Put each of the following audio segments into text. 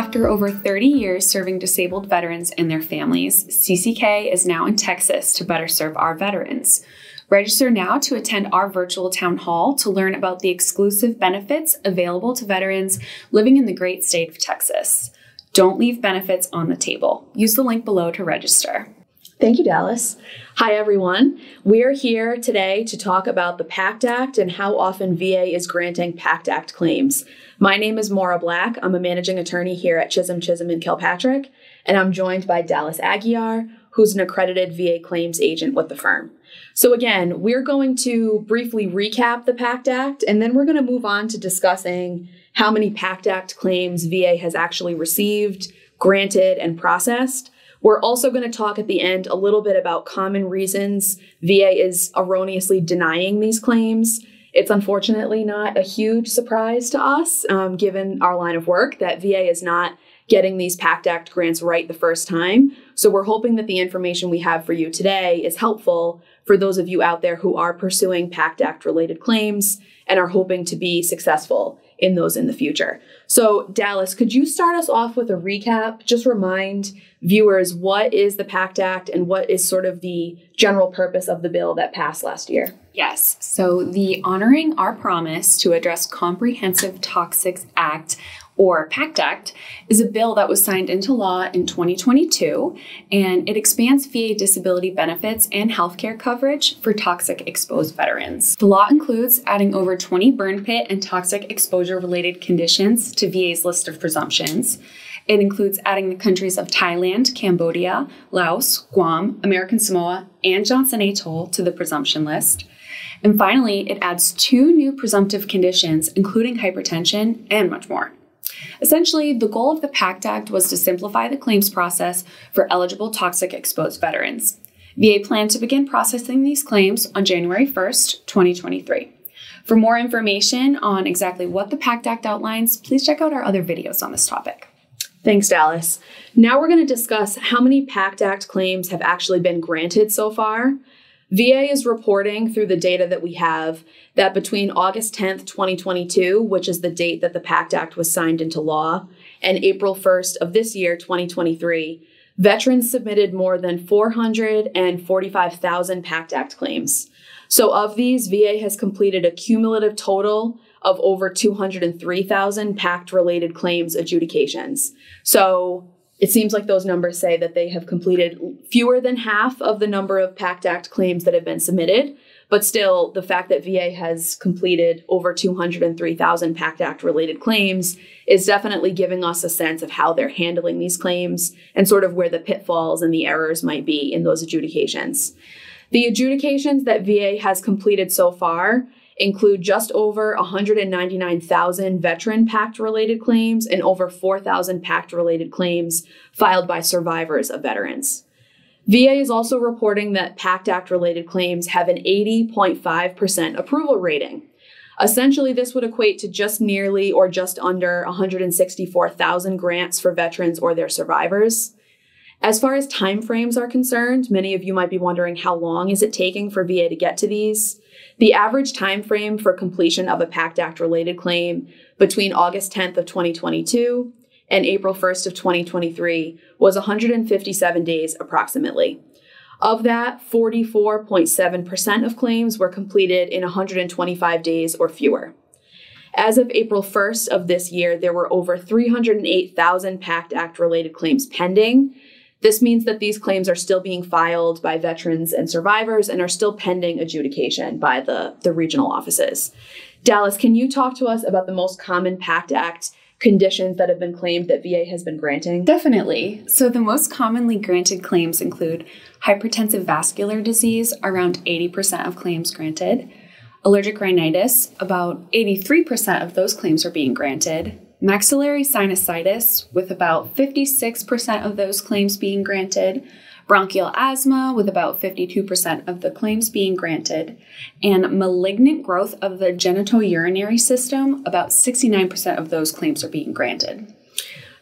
After over 30 years serving disabled veterans and their families, CCK is now in Texas to better serve our veterans. Register now to attend our virtual town hall to learn about the exclusive benefits available to veterans living in the great state of Texas. Don't leave benefits on the table. Use the link below to register. Thank you, Dallas. Hi, everyone. We are here today to talk about the PACT Act and how often VA is granting PACT Act claims. My name is Maura Black. I'm a managing attorney here at Chisholm Chisholm and Kilpatrick, and I'm joined by Dallas Aguiar, who's an accredited VA claims agent with the firm. So, again, we're going to briefly recap the PACT Act, and then we're going to move on to discussing how many PACT Act claims VA has actually received, granted, and processed. We're also going to talk at the end a little bit about common reasons VA is erroneously denying these claims. It's unfortunately not a huge surprise to us, um, given our line of work, that VA is not getting these PACT Act grants right the first time. So we're hoping that the information we have for you today is helpful for those of you out there who are pursuing PACT Act related claims and are hoping to be successful in those in the future. So, Dallas, could you start us off with a recap? Just remind viewers what is the PACT Act and what is sort of the general purpose of the bill that passed last year? Yes. So, the Honoring Our Promise to Address Comprehensive Toxics Act or PACT Act, is a bill that was signed into law in 2022, and it expands VA disability benefits and healthcare coverage for toxic exposed veterans. The law includes adding over 20 burn pit and toxic exposure related conditions to VA's list of presumptions. It includes adding the countries of Thailand, Cambodia, Laos, Guam, American Samoa, and Johnston Atoll to the presumption list. And finally, it adds two new presumptive conditions, including hypertension and much more. Essentially, the goal of the PACT Act was to simplify the claims process for eligible toxic exposed veterans. VA planned to begin processing these claims on January 1st, 2023. For more information on exactly what the PACT Act outlines, please check out our other videos on this topic. Thanks, Dallas. Now we're going to discuss how many PACT Act claims have actually been granted so far. VA is reporting through the data that we have that between August 10th, 2022, which is the date that the PACT Act was signed into law, and April 1st of this year, 2023, veterans submitted more than 445,000 PACT Act claims. So, of these, VA has completed a cumulative total of over 203,000 PACT related claims adjudications. So, it seems like those numbers say that they have completed fewer than half of the number of PACT Act claims that have been submitted. But still, the fact that VA has completed over 203,000 PACT Act related claims is definitely giving us a sense of how they're handling these claims and sort of where the pitfalls and the errors might be in those adjudications. The adjudications that VA has completed so far include just over 199,000 veteran PACT related claims and over 4,000 PACT related claims filed by survivors of veterans. VA is also reporting that PACT Act related claims have an 80.5% approval rating. Essentially, this would equate to just nearly or just under 164,000 grants for veterans or their survivors. As far as timeframes are concerned, many of you might be wondering how long is it taking for VA to get to these? The average time frame for completion of a PACT Act related claim between August 10th of 2022 and April 1st of 2023 was 157 days approximately. Of that, 44.7% of claims were completed in 125 days or fewer. As of April 1st of this year, there were over 308,000 PACT Act related claims pending, this means that these claims are still being filed by veterans and survivors and are still pending adjudication by the, the regional offices. Dallas, can you talk to us about the most common PACT Act conditions that have been claimed that VA has been granting? Definitely. So, the most commonly granted claims include hypertensive vascular disease, around 80% of claims granted, allergic rhinitis, about 83% of those claims are being granted, maxillary sinusitis, with about 56% of those claims being granted, bronchial asthma, with about 52% of the claims being granted, and malignant growth of the genitourinary system, about 69% of those claims are being granted.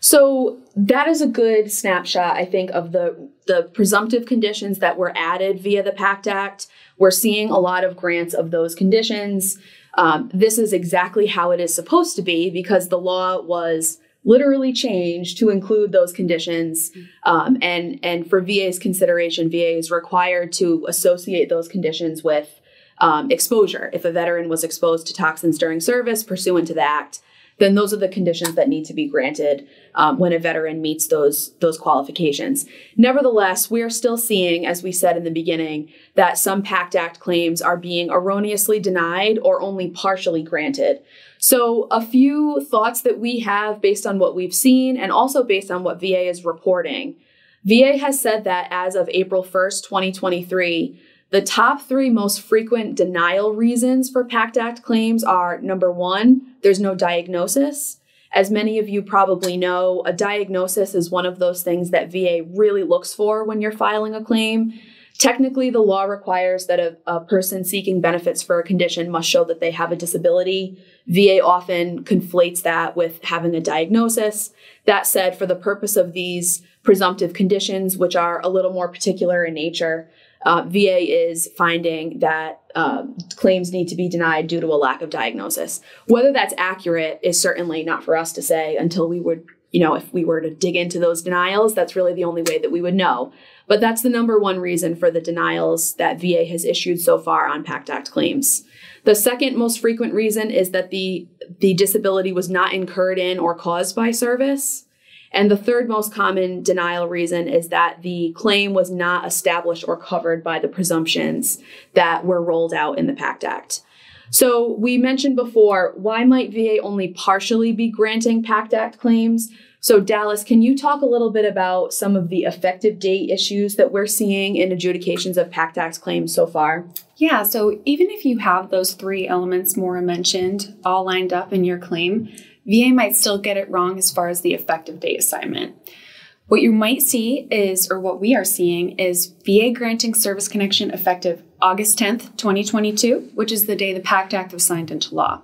So that is a good snapshot, I think, of the the presumptive conditions that were added via the PACT Act. We're seeing a lot of grants of those conditions. Um, this is exactly how it is supposed to be because the law was literally changed to include those conditions. Um, and, and for VA's consideration, VA is required to associate those conditions with um, exposure. If a veteran was exposed to toxins during service pursuant to the act, then those are the conditions that need to be granted um, when a veteran meets those those qualifications. Nevertheless, we are still seeing, as we said in the beginning, that some PACT Act claims are being erroneously denied or only partially granted. So, a few thoughts that we have based on what we've seen and also based on what VA is reporting. VA has said that as of April 1st, 2023, the top three most frequent denial reasons for PACT Act claims are number one, there's no diagnosis. As many of you probably know, a diagnosis is one of those things that VA really looks for when you're filing a claim. Technically, the law requires that a, a, person seeking benefits for a condition must show that they have a disability. VA often conflates that with having a diagnosis. That said, for the purpose of these presumptive conditions, which are a little more particular in nature, uh, VA is finding that uh, claims need to be denied due to a lack of diagnosis. Whether that's accurate is certainly not for us to say until we would, you know, if we were to dig into those denials, that's really the only way that we would know. But that's the number one reason for the denials that VA has issued so far on PACT Act claims. The second most frequent reason is that the, the disability was not incurred in or caused by service. And the third most common denial reason is that the claim was not established or covered by the presumptions that were rolled out in the PACT Act. So we mentioned before, why might VA only partially be granting PACT Act claims? So Dallas, can you talk a little bit about some of the effective date issues that we're seeing in adjudications of PACT Act claims so far? Yeah, so even if you have those three elements Maura mentioned all lined up in your claim, VA might still get it wrong as far as the effective date assignment. What you might see is, or what we are seeing, is VA granting service connection effective August 10th, 2022, which is the day the PACT Act was signed into law.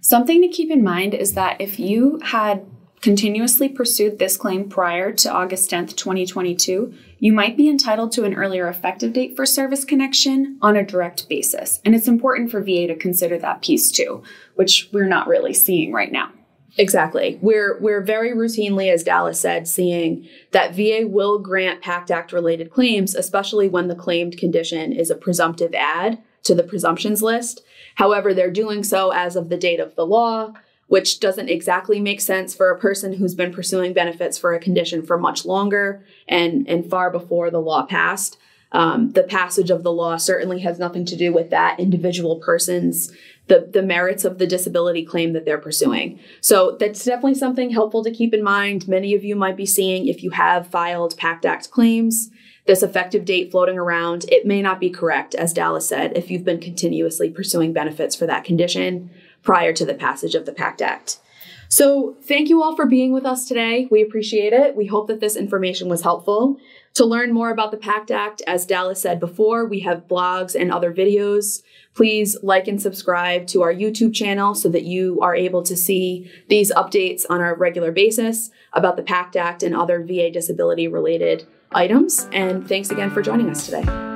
Something to keep in mind is that if you had continuously pursued this claim prior to August 10th, 2022, you might be entitled to an earlier effective date for service connection on a direct basis. And it's important for VA to consider that piece too, which we're not really seeing right now. Exactly. We're we're very routinely, as Dallas said, seeing that VA will grant PACT Act related claims, especially when the claimed condition is a presumptive add to the presumptions list. However, they're doing so as of the date of the law, which doesn't exactly make sense for a person who's been pursuing benefits for a condition for much longer and, and far before the law passed. Um, the passage of the law certainly has nothing to do with that individual person's the, the merits of the disability claim that they're pursuing. So that's definitely something helpful to keep in mind. Many of you might be seeing if you have filed PACT Act claims, this effective date floating around, it may not be correct, as Dallas said, if you've been continuously pursuing benefits for that condition prior to the passage of the PACT Act. So, thank you all for being with us today. We appreciate it. We hope that this information was helpful. To learn more about the PACT Act, as Dallas said before, we have blogs and other videos. Please like and subscribe to our YouTube channel so that you are able to see these updates on a regular basis about the PACT Act and other VA disability related items. And thanks again for joining us today.